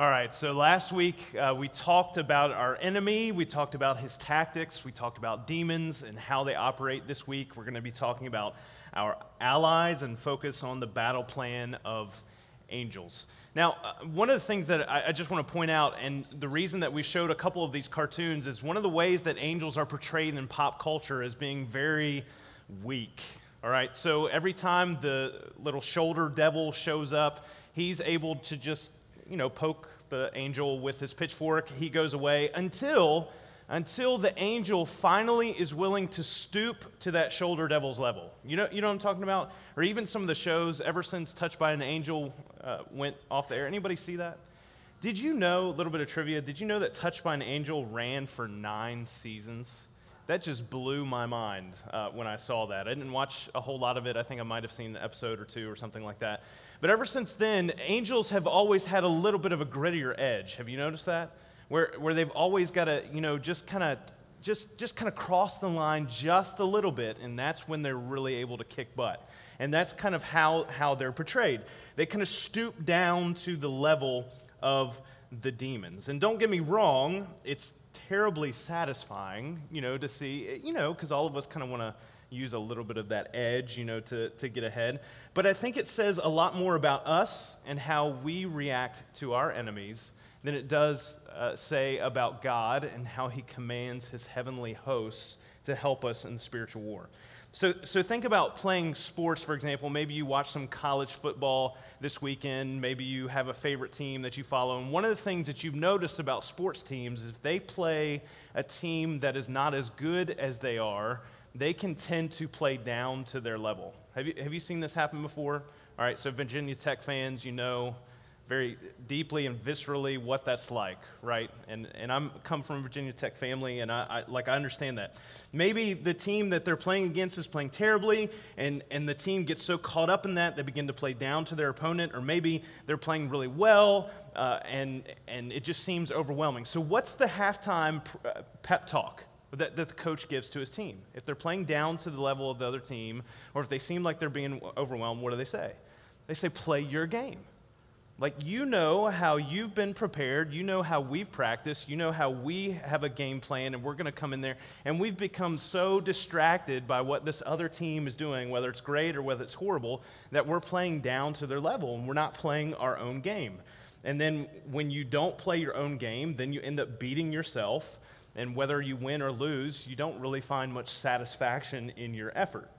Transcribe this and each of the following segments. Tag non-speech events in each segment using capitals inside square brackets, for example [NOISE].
All right, so last week uh, we talked about our enemy, we talked about his tactics, we talked about demons and how they operate. This week we're going to be talking about our allies and focus on the battle plan of angels. Now, uh, one of the things that I, I just want to point out, and the reason that we showed a couple of these cartoons, is one of the ways that angels are portrayed in pop culture as being very weak. All right, so every time the little shoulder devil shows up, he's able to just, you know, poke the angel with his pitchfork. He goes away until until the angel finally is willing to stoop to that shoulder devil's level. You know, you know what I'm talking about? Or even some of the shows, ever since Touched by an Angel uh, went off the air. Anybody see that? Did you know, a little bit of trivia, did you know that Touched by an Angel ran for nine seasons? That just blew my mind uh, when I saw that. I didn't watch a whole lot of it. I think I might have seen an episode or two or something like that. But ever since then, angels have always had a little bit of a grittier edge. Have you noticed that? Where, where they've always got to, you know, just kind of just, just kind of cross the line just a little bit, and that's when they're really able to kick butt. And that's kind of how, how they're portrayed. They kind of stoop down to the level of the demons. And don't get me wrong, it's terribly satisfying, you know, to see, you know, because all of us kind of want to use a little bit of that edge, you know, to, to get ahead. But I think it says a lot more about us and how we react to our enemies than it does uh, say about God and how he commands his heavenly hosts to help us in the spiritual war. So, so think about playing sports, for example. Maybe you watch some college football this weekend. Maybe you have a favorite team that you follow. And one of the things that you've noticed about sports teams is if they play a team that is not as good as they are, they can tend to play down to their level. Have you, have you seen this happen before? All right, so Virginia Tech fans, you know very deeply and viscerally what that's like, right? And, and I'm come from a Virginia Tech family, and I, I, like I understand that. Maybe the team that they're playing against is playing terribly, and, and the team gets so caught up in that they begin to play down to their opponent, or maybe they're playing really well, uh, and, and it just seems overwhelming. So, what's the halftime uh, pep talk? That, that the coach gives to his team. If they're playing down to the level of the other team, or if they seem like they're being overwhelmed, what do they say? They say, play your game like, you know how you've been prepared. You know how we've practiced. You know how we have a game plan, and we're going to come in there. And we've become so distracted by what this other team is doing, whether it's great or whether it's horrible, that we're playing down to their level and we're not playing our own game. And then when you don't play your own game, then you end up beating yourself. And whether you win or lose, you don't really find much satisfaction in your effort.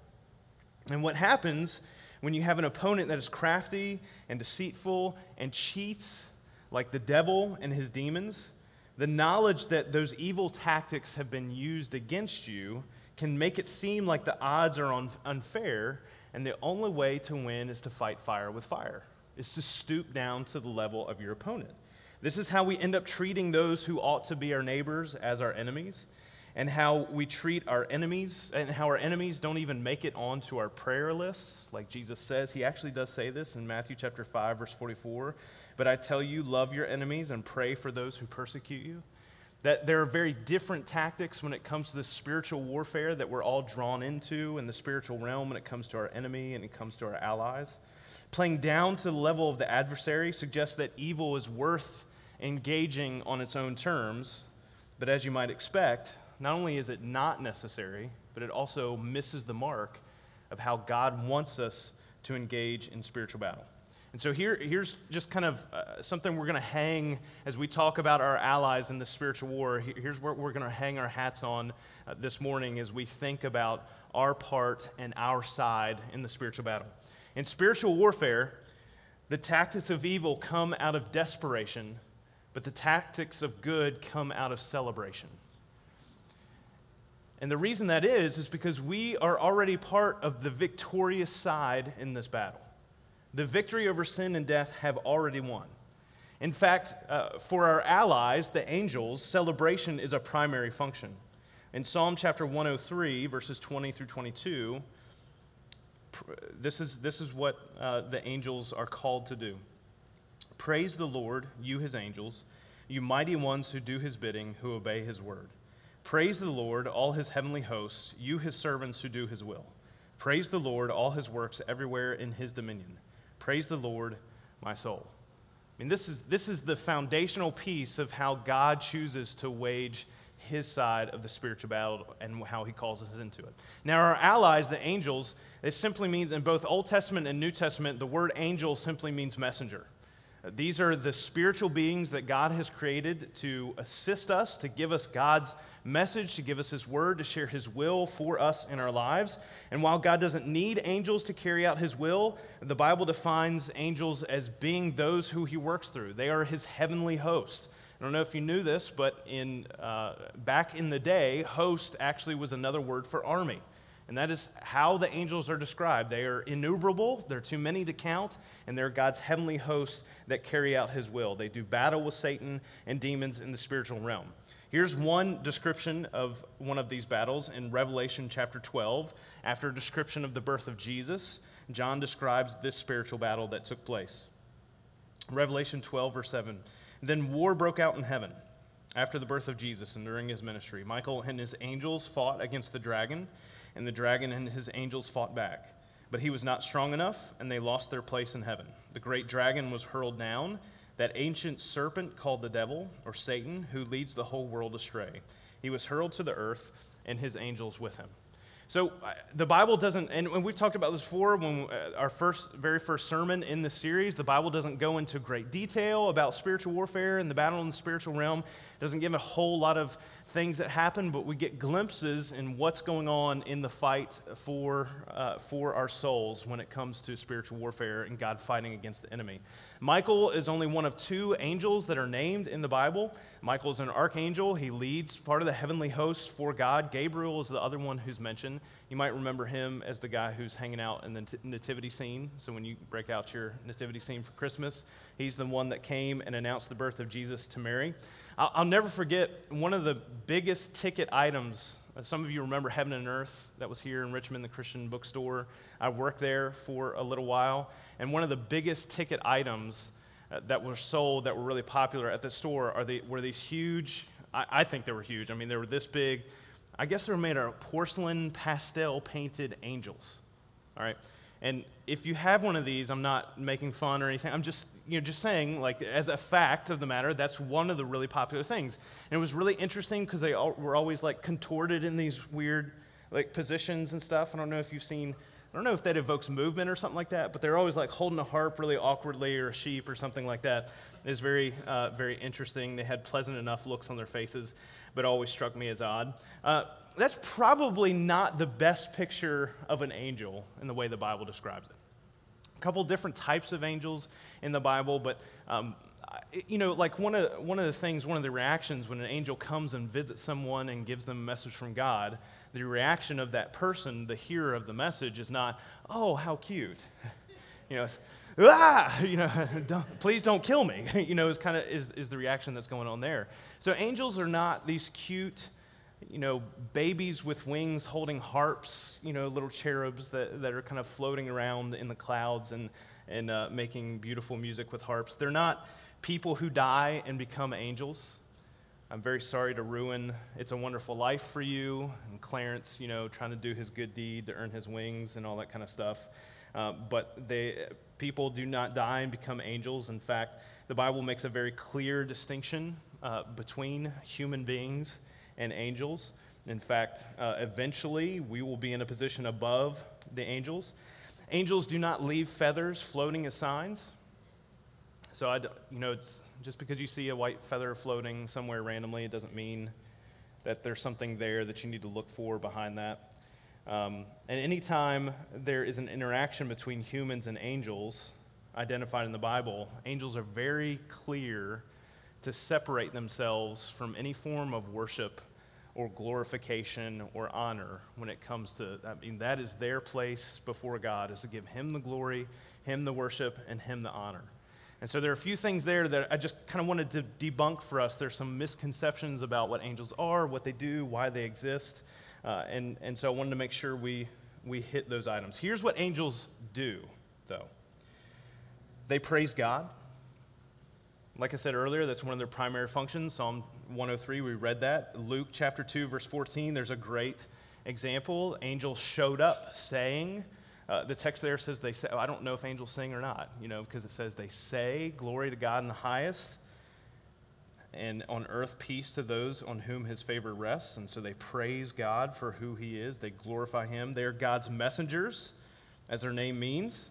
And what happens when you have an opponent that is crafty and deceitful and cheats, like the devil and his demons, the knowledge that those evil tactics have been used against you can make it seem like the odds are un- unfair, and the only way to win is to fight fire with fire, is to stoop down to the level of your opponent. This is how we end up treating those who ought to be our neighbors as our enemies and how we treat our enemies, and how our enemies don't even make it onto our prayer lists, like Jesus says. He actually does say this in Matthew chapter 5, verse 44. But I tell you, love your enemies and pray for those who persecute you. That there are very different tactics when it comes to the spiritual warfare that we're all drawn into in the spiritual realm when it comes to our enemy and it comes to our allies. Playing down to the level of the adversary suggests that evil is worth engaging on its own terms, but as you might expect, not only is it not necessary, but it also misses the mark of how God wants us to engage in spiritual battle. And so here, here's just kind of uh, something we're going to hang as we talk about our allies in the spiritual war. Here's what we're going to hang our hats on uh, this morning as we think about our part and our side in the spiritual battle. In spiritual warfare, the tactics of evil come out of desperation, but the tactics of good come out of celebration. And the reason that is, is because we are already part of the victorious side in this battle. The victory over sin and death have already won. In fact, uh, for our allies, the angels, celebration is a primary function. In Psalm chapter 103, verses 20 through 22, this is, this is what uh, the angels are called to do. Praise the Lord, you his angels, you mighty ones who do his bidding, who obey his word. Praise the Lord, all his heavenly hosts, you his servants who do his will. Praise the Lord, all his works everywhere in his dominion. Praise the Lord, my soul. I mean, this is, this is the foundational piece of how God chooses to wage his side of the spiritual battle and how he calls us into it. Now, our allies, the angels, it simply means in both Old Testament and New Testament, the word angel simply means messenger. These are the spiritual beings that God has created to assist us, to give us God's message, to give us His word, to share His will for us in our lives. And while God doesn't need angels to carry out His will, the Bible defines angels as being those who He works through. They are His heavenly host. I don't know if you knew this, but in, uh, back in the day, host actually was another word for army. And that is how the angels are described. They are innumerable, they're too many to count, and they're God's heavenly hosts that carry out his will. They do battle with Satan and demons in the spiritual realm. Here's one description of one of these battles in Revelation chapter 12. After a description of the birth of Jesus, John describes this spiritual battle that took place. Revelation 12, verse 7. Then war broke out in heaven after the birth of Jesus and during his ministry. Michael and his angels fought against the dragon and the dragon and his angels fought back. But he was not strong enough, and they lost their place in heaven. The great dragon was hurled down, that ancient serpent called the devil, or Satan, who leads the whole world astray. He was hurled to the earth, and his angels with him. So uh, the Bible doesn't, and, we've talked about this before when uh, our first, very first sermon in the series, the Bible doesn't go into great detail about spiritual warfare and the battle in the spiritual realm. It doesn't give a whole lot of things that happen, but we get glimpses in what's going on in the fight for, uh, for our souls when it comes to spiritual warfare and God fighting against the enemy. Michael is only one of two angels that are named in the Bible. Michael is an archangel, he leads part of the heavenly host for God. Gabriel is the other one who's mentioned. You might remember him as the guy who's hanging out in the nativity scene. So when you break out your nativity scene for Christmas, he's the one that came and announced the birth of Jesus to Mary. I'll, never forget one of the biggest ticket items. Uh, some of you remember Heaven and Earth that was here in Richmond, the Christian bookstore. I worked there for a little while. And one of the biggest ticket items uh, that were sold that were really popular at the store are were these huge, I, I think they were huge. I mean, they were this big. I guess they were made out of porcelain pastel painted angels. All right. And if you have one of these, I'm not making fun or anything. I'm just, you know, just saying, like, as a fact of the matter, that's one of the really popular things. And it was really interesting because they all, were always like contorted in these weird, like, positions and stuff. I don't know if you've seen. I don't know if that evokes movement or something like that, but they're always like holding a harp really awkwardly or a sheep or something like that. It's very, uh, very interesting. They had pleasant enough looks on their faces, but always struck me as odd. Uh, that's probably not the best picture of an angel in the way the Bible describes it. Couple different types of angels in the Bible, but um, you know, like one of, one of the things, one of the reactions when an angel comes and visits someone and gives them a message from God, the reaction of that person, the hearer of the message, is not, oh, how cute. [LAUGHS] you know, ah, [LAUGHS] you know, [LAUGHS] don't, please don't kill me. you know, is kind of is, is the reaction that's going on there. So angels are not these cute, you know, babies with wings holding harps, you know, little cherubs that, that are kind of floating around in the clouds and, and uh, making beautiful music with harps. They're not people who die and become angels. I'm very sorry to ruin It's a Wonderful Life for you and Clarence, you know, trying to do his good deed to earn his wings and all that kind of stuff. Uh, but they, people do not die and become angels. In fact, the Bible makes a very clear distinction uh, between human beings and angels. In fact, uh, eventually we will be in a position above the angels. Angels do not leave feathers floating as signs. So, I, you know, it's just because you see a white feather floating somewhere randomly, it doesn't mean that there's something there that you need to look for behind that. Um, and anytime there is an interaction between humans and angels identified in the Bible, angels are very clear to separate themselves from any form of worship or glorification or honor when it comes to I mean that is their place before God is to give him the glory, him the worship and him the honor. And so there are a few things there that I just kind of wanted to debunk for us. There's some misconceptions about what angels are, what they do, why they exist. Uh, and, and so I wanted to make sure we, we hit those items. Here's what angels do, though they praise God. Like I said earlier, that's one of their primary functions. Psalm 103, we read that. Luke chapter 2, verse 14, there's a great example. Angels showed up saying, uh, the text there says they say, I don't know if angels sing or not, you know, because it says they say, Glory to God in the highest, and on earth peace to those on whom his favor rests. And so they praise God for who he is, they glorify him. They are God's messengers, as their name means.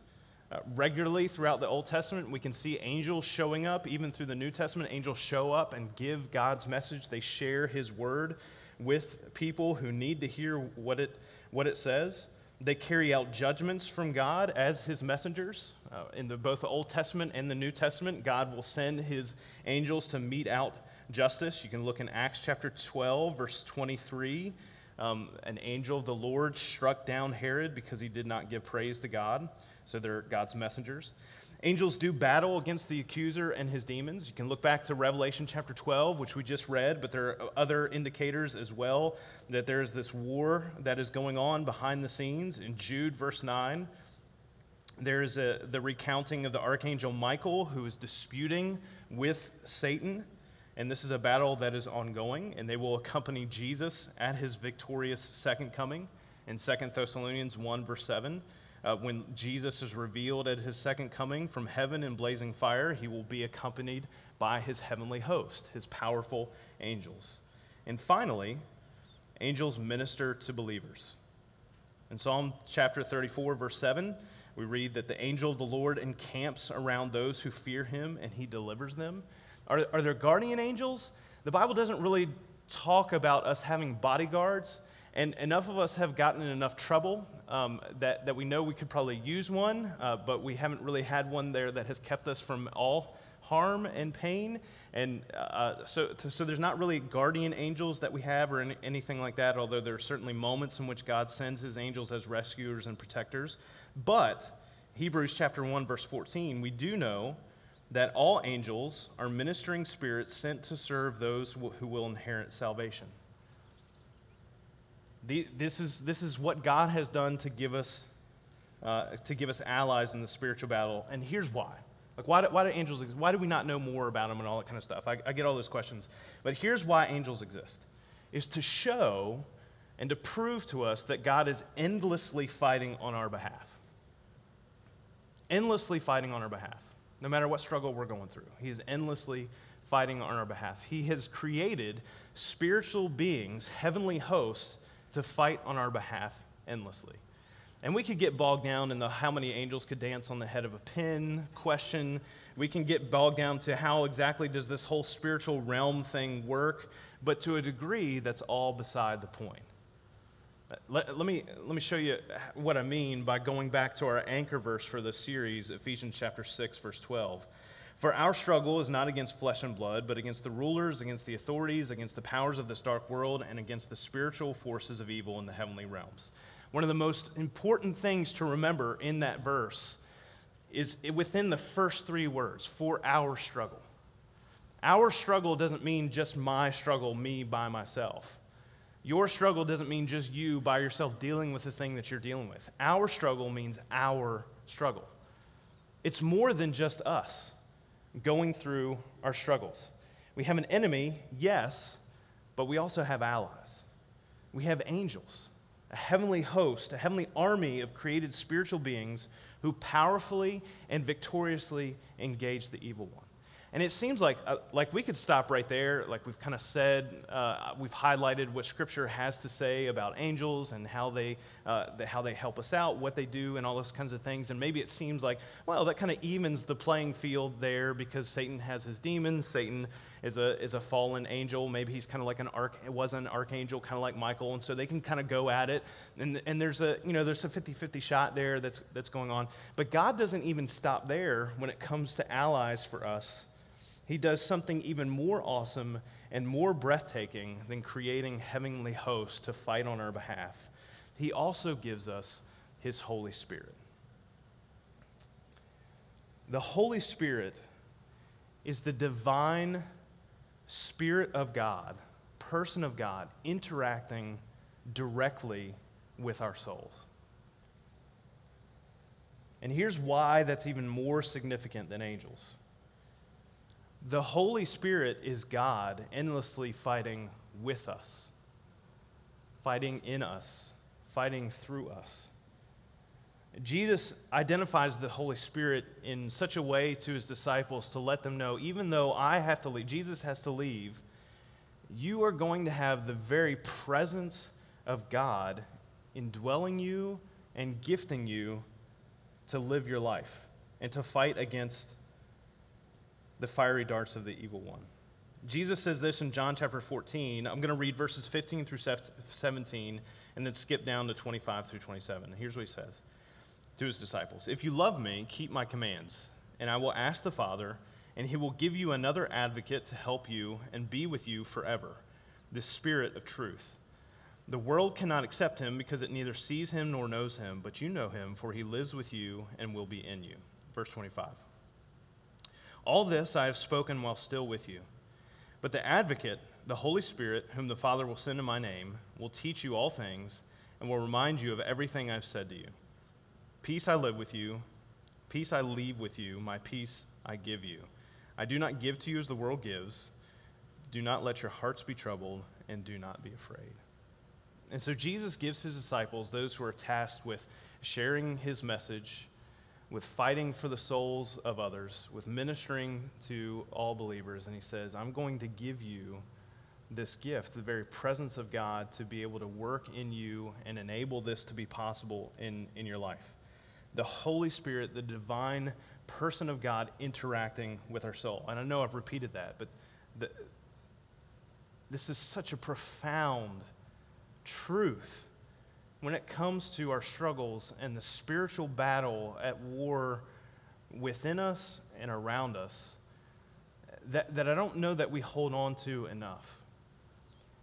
Uh, regularly throughout the Old Testament, we can see angels showing up. Even through the New Testament, angels show up and give God's message. They share his word with people who need to hear what it, what it says. They carry out judgments from God as his messengers. Uh, in the, both the Old Testament and the New Testament, God will send his angels to mete out justice. You can look in Acts chapter 12, verse 23. Um, an angel of the Lord struck down Herod because he did not give praise to God. So they're God's messengers. Angels do battle against the accuser and his demons. You can look back to Revelation chapter 12, which we just read, but there are other indicators as well that there is this war that is going on behind the scenes. In Jude, verse 9, there is a, the recounting of the archangel Michael who is disputing with Satan. And this is a battle that is ongoing, and they will accompany Jesus at his victorious second coming in 2 Thessalonians 1, verse 7. Uh, when Jesus is revealed at his second coming from heaven in blazing fire, he will be accompanied by his heavenly host, his powerful angels. And finally, angels minister to believers. In Psalm chapter 34, verse 7, we read that the angel of the Lord encamps around those who fear him and he delivers them. Are, are there guardian angels? The Bible doesn't really talk about us having bodyguards. And enough of us have gotten in enough trouble um, that, that we know we could probably use one, uh, but we haven't really had one there that has kept us from all harm and pain. And uh, so, so there's not really guardian angels that we have or any, anything like that, although there are certainly moments in which God sends his angels as rescuers and protectors. But Hebrews chapter 1, verse 14, we do know that all angels are ministering spirits sent to serve those who will inherit salvation. This, is, this is what God has done to give us, uh, to give us allies in the spiritual battle. And here's why. Like, why do, why do angels exist? Why do we not know more about them and all that kind of stuff? I, I get all those questions. But here's why angels exist is to show and to prove to us that God is endlessly fighting on our behalf. Endlessly fighting on our behalf. No matter what struggle we're going through, He is endlessly fighting on our behalf. He has created spiritual beings, heavenly hosts, to fight on our behalf endlessly. And we could get bogged down in the how many angels could dance on the head of a pin question. We can get bogged down to how exactly does this whole spiritual realm thing work. But to a degree, that's all beside the point. Let, let, me, let me show you what I mean by going back to our anchor verse for the series, Ephesians chapter 6, verse 12. For our struggle is not against flesh and blood, but against the rulers, against the authorities, against the powers of this dark world, and against the spiritual forces of evil in the heavenly realms. One of the most important things to remember in that verse is within the first three words for our struggle. Our struggle doesn't mean just my struggle, me by myself. Your struggle doesn't mean just you by yourself dealing with the thing that you're dealing with. Our struggle means our struggle. It's more than just us going through our struggles. We have an enemy, yes, but we also have allies. We have angels, a heavenly host, a heavenly army of created spiritual beings who powerfully and victoriously engage the evil one. And it seems like, uh, like we could stop right there. Like we've kind of said, uh, we've highlighted what Scripture has to say about angels and how they, uh, the, how they help us out, what they do, and all those kinds of things. And maybe it seems like, well, that kind of evens the playing field there because Satan has his demons. Satan is a, is a fallen angel. Maybe he's kind of like an arch, was an archangel, kind of like Michael. And so they can kind of go at it. And, and there's a, you know, there's a 50 50 shot there that's, that's going on. But God doesn't even stop there when it comes to allies for us he does something even more awesome and more breathtaking than creating heavenly hosts to fight on our behalf. He also gives us his Holy Spirit. The Holy Spirit is the divine Spirit of God, person of God, interacting directly with our souls. And here's why that's even more significant than angels. The Holy Spirit is God endlessly fighting with us, fighting in us, fighting through us. Jesus identifies the Holy Spirit in such a way to his disciples to let them know, even though I have to leave, Jesus has to leave, you are going to have the very presence of God indwelling you and gifting you to live your life and to fight against the fiery darts of the evil one. Jesus says this in John chapter 14. I'm going to read verses 15 through 17 and then skip down to 25 through 27. Here's what he says to his disciples If you love me, keep my commands, and I will ask the Father, and he will give you another advocate to help you and be with you forever, the Spirit of truth. The world cannot accept him because it neither sees him nor knows him, but you know him, for he lives with you and will be in you. Verse 25. All this I have spoken while still with you. But the advocate, the Holy Spirit, whom the Father will send in my name, will teach you all things and will remind you of everything I've said to you. Peace I live with you, peace I leave with you, my peace I give you. I do not give to you as the world gives. Do not let your hearts be troubled, and do not be afraid. And so Jesus gives his disciples, those who are tasked with sharing his message, with fighting for the souls of others, with ministering to all believers, and he says, I'm going to give you this gift, the very presence of God, to be able to work in you and enable this to be possible in, in your life. The Holy Spirit, the divine person of God interacting with our soul. And I know I've repeated that, but the, this is such a profound truth when it comes to our struggles and the spiritual battle at war within us and around us that, that I don't know that we hold on to enough.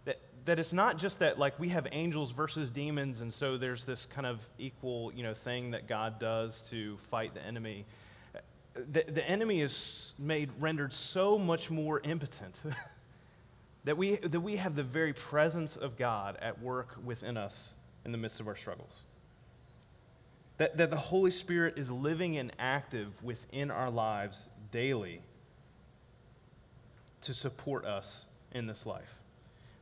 That, that it's not just that like we have angels versus demons and so there's this kind of equal you know thing that God does to fight the enemy. The, the enemy is made rendered so much more impotent [LAUGHS] That we, that we have the very presence of God at work within us in the midst of our struggles. That, that the Holy Spirit is living and active within our lives daily to support us in this life.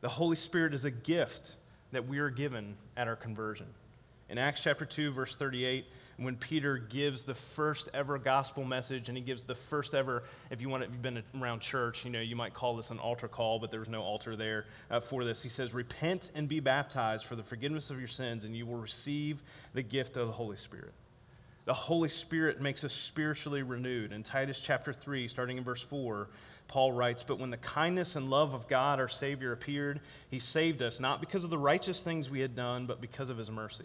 The Holy Spirit is a gift that we are given at our conversion. In Acts chapter 2, verse 38, when Peter gives the first ever gospel message, and he gives the first ever, if you want, if you've been around church, you know, you might call this an altar call, but there's no altar there uh, for this. He says, Repent and be baptized for the forgiveness of your sins, and you will receive the gift of the Holy Spirit. The Holy Spirit makes us spiritually renewed. In Titus chapter 3, starting in verse 4, Paul writes, But when the kindness and love of God our Savior appeared, he saved us, not because of the righteous things we had done, but because of his mercy.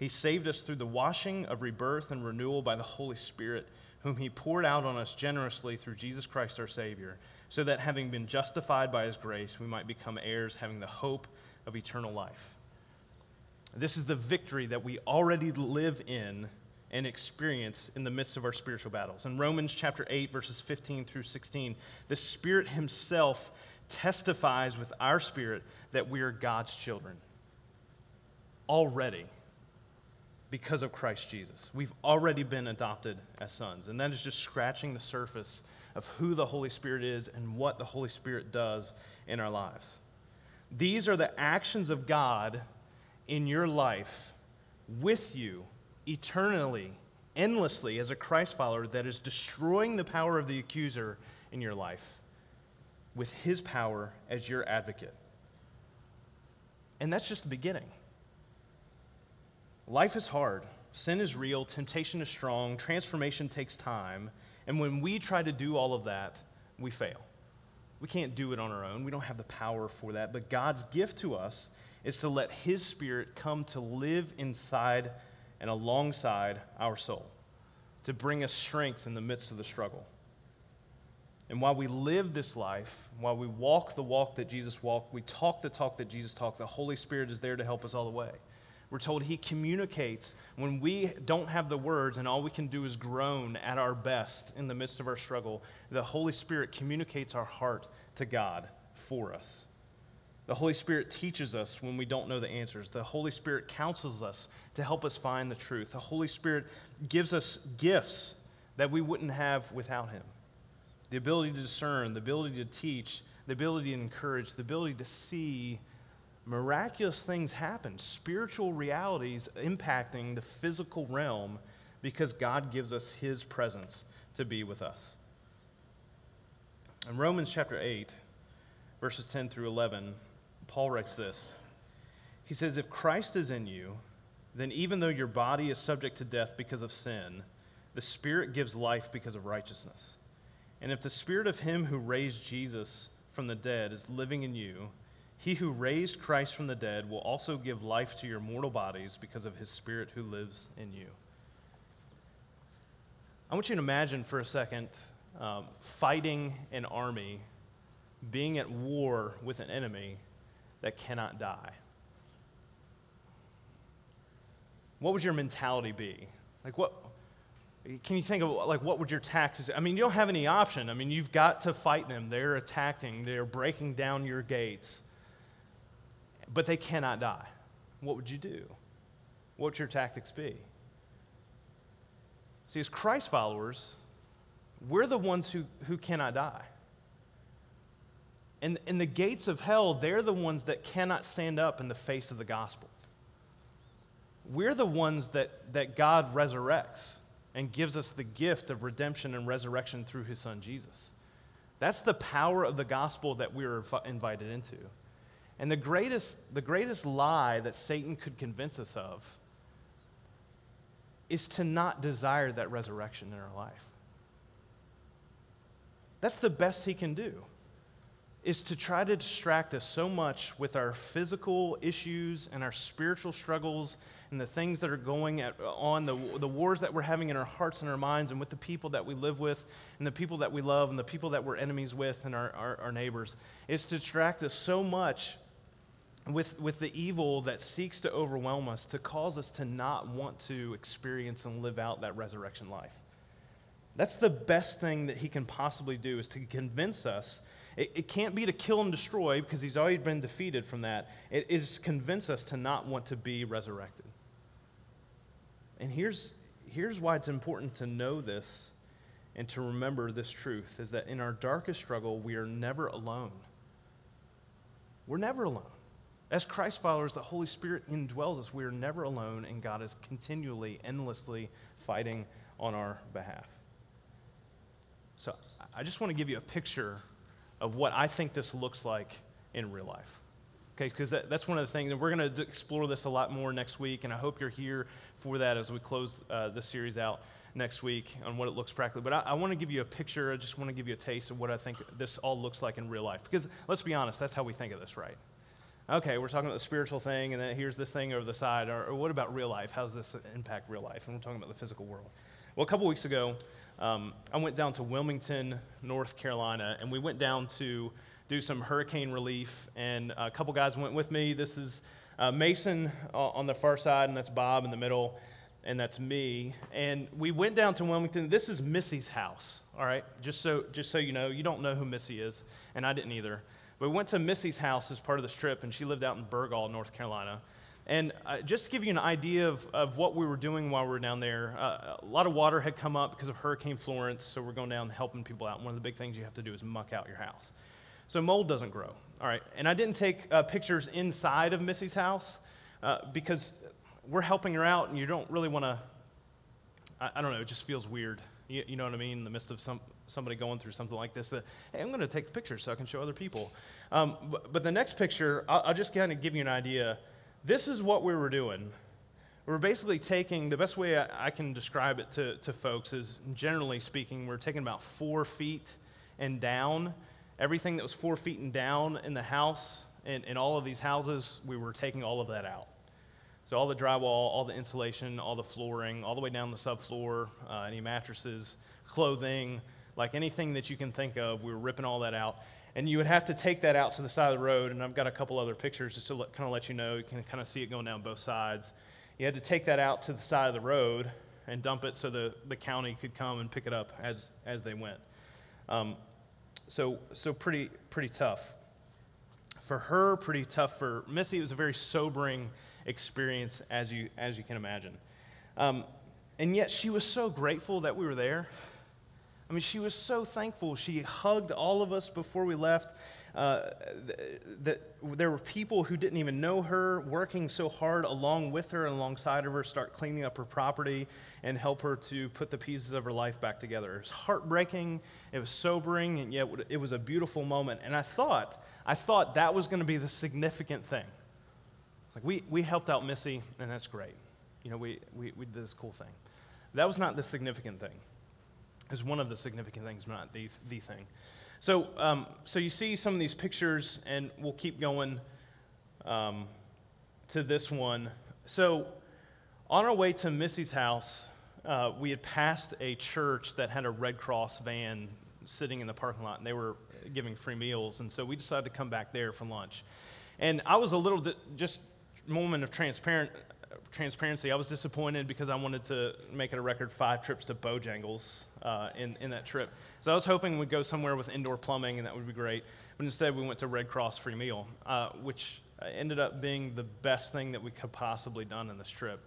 He saved us through the washing of rebirth and renewal by the Holy Spirit, whom He poured out on us generously through Jesus Christ our Savior, so that having been justified by His grace, we might become heirs, having the hope of eternal life. This is the victory that we already live in and experience in the midst of our spiritual battles. In Romans chapter 8, verses 15 through 16, the Spirit Himself testifies with our spirit that we are God's children. Already because of Christ Jesus. We've already been adopted as sons. And that is just scratching the surface of who the Holy Spirit is and what the Holy Spirit does in our lives. These are the actions of God in your life with you eternally, endlessly, as a Christ follower that is destroying the power of the accuser in your life with his power as your advocate. And that's just the beginning. Life is hard, sin is real, temptation is strong, transformation takes time. And when we try to do all of that, we fail. We can't do it on our own. We don't have the power for that. But God's gift to us is to let His Spirit come to live inside and alongside our soul, to bring us strength in the midst of the struggle. And while we live this life, while we walk the walk that Jesus walked, we talk the talk that Jesus talked, the Holy Spirit is there to help us all the way. We're told he communicates when we don't have the words and all we can do is groan at our best in the midst of our struggle. The Holy Spirit communicates our heart to God for us. The Holy Spirit teaches us when we don't know the answers. The Holy Spirit counsels us to help us find the truth. The Holy Spirit gives us gifts that we wouldn't have without Him the ability to discern, the ability to teach, the ability to encourage, the ability to see miraculous things happen, spiritual realities impacting the physical realm because God gives us his presence to be with us. In Romans chapter 8, verses 10 through 11, Paul writes this. He says, If Christ is in you, then even though your body is subject to death because of sin, the Spirit gives life because of righteousness. And if the Spirit of Him who raised Jesus from the dead is living in you, he who raised Christ from the dead will also give life to your mortal bodies because of his Spirit who lives in you. I want you to imagine for a second um, fighting an army, being at war with an enemy that cannot die. What would your mentality be? Like, what, can you think of like what would your taxes? I mean, you don't have any option. I mean, you've got to fight them. They're attacking. They're breaking down your gates. But they cannot die. What would you do? What would your tactics be? See, as Christ followers, we're the ones who, who cannot die. And in the gates of hell, they're the ones that cannot stand up in the face of the gospel. We're the ones that, that God resurrects and gives us the gift of redemption and resurrection through his son Jesus. That's the power of the gospel that we are invited into. And the greatest, the greatest lie that Satan could convince us of is to not desire that resurrection in our life. That's the best he can do, is to try to distract us so much with our physical issues and our spiritual struggles and the things that are going at, on, the, the wars that we're having in our hearts and our minds, and with the people that we live with, and the people that we love, and the people that we're enemies with, and our, our, our neighbors, is to distract us so much with, with the evil that seeks to overwhelm us, to cause us to not want to experience and live out that resurrection life. That's the best thing that he can possibly do, is to convince us. It, it can't be to kill and destroy because he's already been defeated from that. It is convince us to not want to be resurrected. And here's, here's why it's important to know this and to remember this truth is that in our darkest struggle, we are never alone. We're never alone. As Christ followers, the Holy Spirit indwells us. We are never alone, and God is continually, endlessly fighting on our behalf. So I just want to give you a picture of what I think this looks like in real life. Okay, because that, that's one of the things, and we're going to explore this a lot more next week, and I hope you're here for that as we close uh, the series out next week on what it looks practically. But I, I want to give you a picture, I just want to give you a taste of what I think this all looks like in real life. Because let's be honest, that's how we think of this, right? Okay, we're talking about the spiritual thing, and then here's this thing over the side. Or, or what about real life? How does this impact real life? And we're talking about the physical world. Well, a couple weeks ago, um, I went down to Wilmington, North Carolina, and we went down to do some hurricane relief, and a couple guys went with me. This is uh, Mason on the far side, and that's Bob in the middle, and that's me. And we went down to Wilmington. This is Missy's house, all right? Just so, just so you know, you don't know who Missy is, and I didn't either. We went to Missy's house as part of this trip, and she lived out in Burgaw, North Carolina. And uh, just to give you an idea of, of what we were doing while we were down there, uh, a lot of water had come up because of Hurricane Florence, so we're going down helping people out. One of the big things you have to do is muck out your house. So mold doesn't grow. All right. And I didn't take uh, pictures inside of Missy's house uh, because we're helping her out and you don't really want to, I, I, don't know, it just feels weird. You, you, know what I mean? In the midst of some, somebody going through something like this, that, hey, I'm going to take the picture so I can show other people. Um, but, but, the next picture, I'll, I'll just kind of give you an idea. This is what we were doing. We're basically taking, the best way I, I can describe it to, to folks is generally speaking, we're taking about four feet and down Everything that was four feet and down in the house, in, in all of these houses, we were taking all of that out. So all the drywall, all the insulation, all the flooring, all the way down the subfloor, uh, any mattresses, clothing, like anything that you can think of, we were ripping all that out. And you would have to take that out to the side of the road, and I've got a couple other pictures just to let, kind of let you know. You can kind of see it going down both sides. You had to take that out to the side of the road and dump it so the, the county could come and pick it up as, as they went. Um, so, so pretty, pretty tough. For her, pretty tough. For Missy, it was a very sobering experience, as you, as you can imagine. Um, and yet, she was so grateful that we were there. I mean, she was so thankful. She hugged all of us before we left. Uh, that there were people who didn't even know her working so hard along with her and alongside of her, start cleaning up her property and help her to put the pieces of her life back together. It was heartbreaking, it was sobering, and yet it was a beautiful moment. And I thought, I thought that was going to be the significant thing. Like we, we helped out Missy, and that's great. You know, we, we, we did this cool thing. That was not the significant thing. It was one of the significant things, not the, the thing. So, um, so you see some of these pictures, and we'll keep going um, to this one. So, on our way to Missy's house, uh, we had passed a church that had a Red Cross van sitting in the parking lot, and they were giving free meals. And so we decided to come back there for lunch. And I was a little, di- just moment of transparent, transparency, I was disappointed because I wanted to make it a record five trips to Bojangles uh, in, in that trip. So I was hoping we'd go somewhere with indoor plumbing, and that would be great. But instead, we went to Red Cross free meal, uh, which ended up being the best thing that we could possibly done in this trip.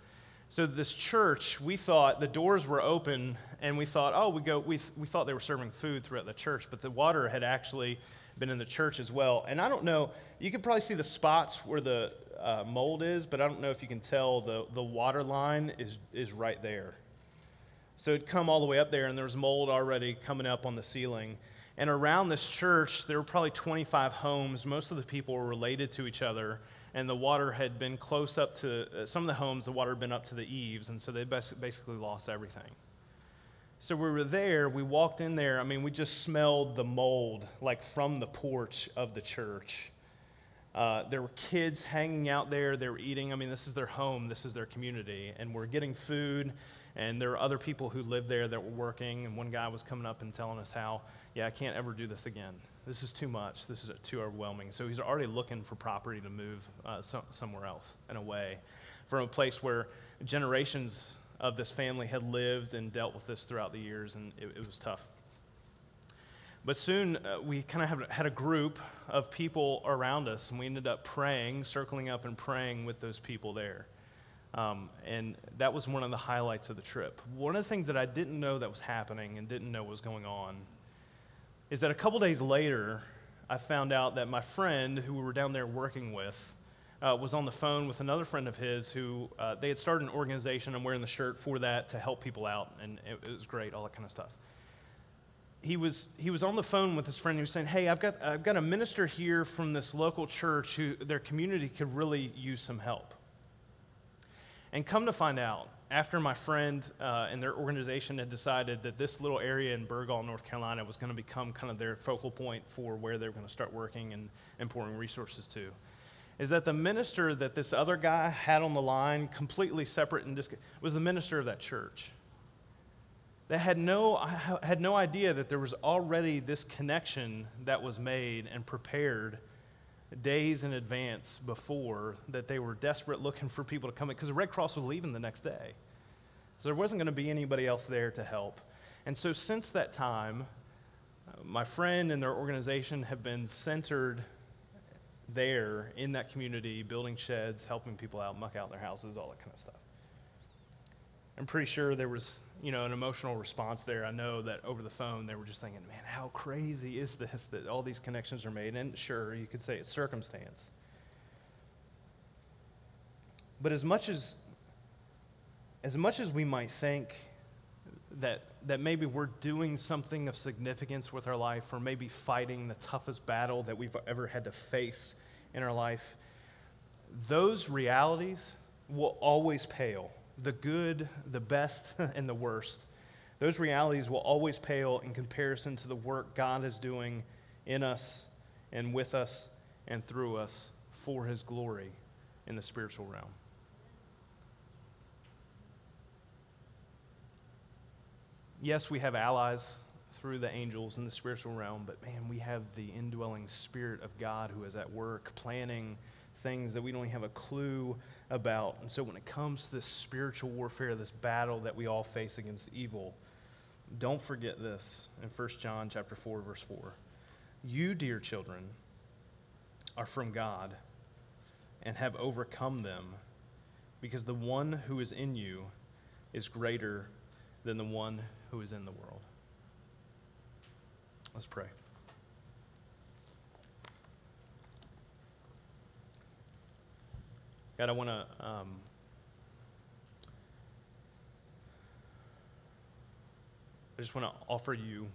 So this church, we thought the doors were open, and we thought, oh, we go. We, we thought they were serving food throughout the church, but the water had actually been in the church as well. And I don't know. You could probably see the spots where the uh, mold is, but I don't know if you can tell the the water line is is right there. So it'd come all the way up there, and there was mold already coming up on the ceiling. And around this church, there were probably 25 homes. Most of the people were related to each other, and the water had been close up to uh, some of the homes, the water had been up to the eaves, and so they basically lost everything. So we were there, we walked in there. I mean, we just smelled the mold like from the porch of the church. Uh, there were kids hanging out there, they were eating. I mean, this is their home, this is their community, and we're getting food and there were other people who lived there that were working, and one guy was coming up and telling us how, yeah, I can't ever do this again. This is too much. This is too overwhelming. So he's already looking for property to move uh, so, somewhere else and away from a place where generations of this family had lived and dealt with this throughout the years, and it, it was tough. But soon uh, we kind of had a group of people around us, and we ended up praying, circling up and praying with those people there. Um, and that was one of the highlights of the trip. One of the things that I didn't know that was happening and didn't know was going on is that a couple days later, I found out that my friend who we were down there working with uh, was on the phone with another friend of his who uh, they had started an organization. I'm wearing the shirt for that to help people out, and it, it was great, all that kind of stuff. He was, he was on the phone with his friend. He was saying, Hey, I've got, I've got a minister here from this local church who their community could really use some help. And come to find out, after my friend uh, and their organization had decided that this little area in Burgaw, North Carolina, was going to become kind of their focal point for where they were going to start working and, and pouring resources to, is that the minister that this other guy had on the line, completely separate and dis- was the minister of that church. That had no, had no idea that there was already this connection that was made and prepared days in advance before that they were desperate looking for people to come in because the Red Cross was leaving the next day. So there wasn't going to be anybody else there to help. And so since that time, my friend and their organization have been centered there in that community, building sheds, helping people out, muck out their houses, all that kind of stuff. I'm pretty sure there was you know, an emotional response there. I know that over the phone they were just thinking, man, how crazy is this that all these connections are made? And sure, you could say it's circumstance. But as much as as much as we might think that that maybe we're doing something of significance with our life or maybe fighting the toughest battle that we've ever had to face in our life, those realities will always pale the good, the best, [LAUGHS] and the worst. Those realities will always pale in comparison to the work God is doing in us and with us and through us for his glory in the spiritual realm. Yes, we have allies through the angels in the spiritual realm, but man, we have the indwelling Spirit of God who is at work planning things that we don't have a clue about. And so when it comes to this spiritual warfare, this battle that we all face against evil, don't forget this in 1 John chapter 4 verse 4. You dear children are from God and have overcome them because the one who is in you is greater than the one who is in the world. Let's pray. God, I want to um, I just want to offer you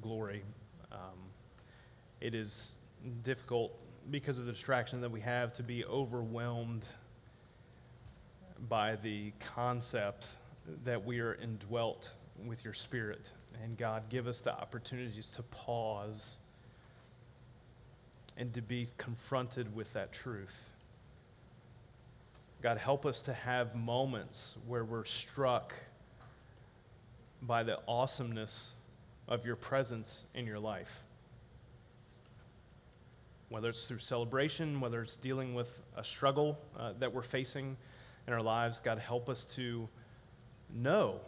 glory. Um, it is difficult because of the distraction that we have to be overwhelmed by the concept that we are indwelt with your spirit. And God, give us the opportunities to pause and to be confronted with that truth. God, help us to have moments where we're struck by the awesomeness of your presence in your life. Whether it's through celebration, whether it's dealing with a struggle uh, that we're facing in our lives, God, help us to know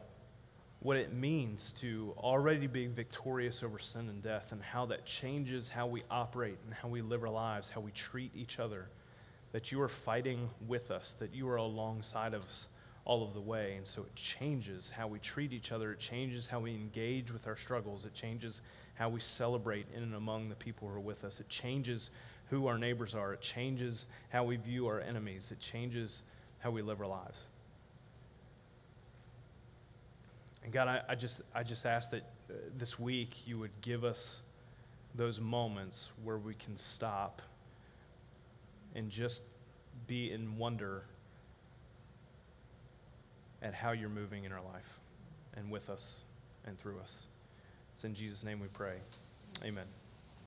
what it means to already be victorious over sin and death and how that changes how we operate and how we live our lives, how we treat each other. That you are fighting with us, that you are alongside of us all of the way. And so it changes how we treat each other, it changes how we engage with our struggles, it changes how we celebrate in and among the people who are with us, it changes who our neighbors are, it changes how we view our enemies, it changes how we live our lives. And God, I, I just, I just ask that uh, this week you would give us those moments where we can stop and just be in wonder at how you're moving in our life and with us and through us. It's in Jesus' name we pray. Amen.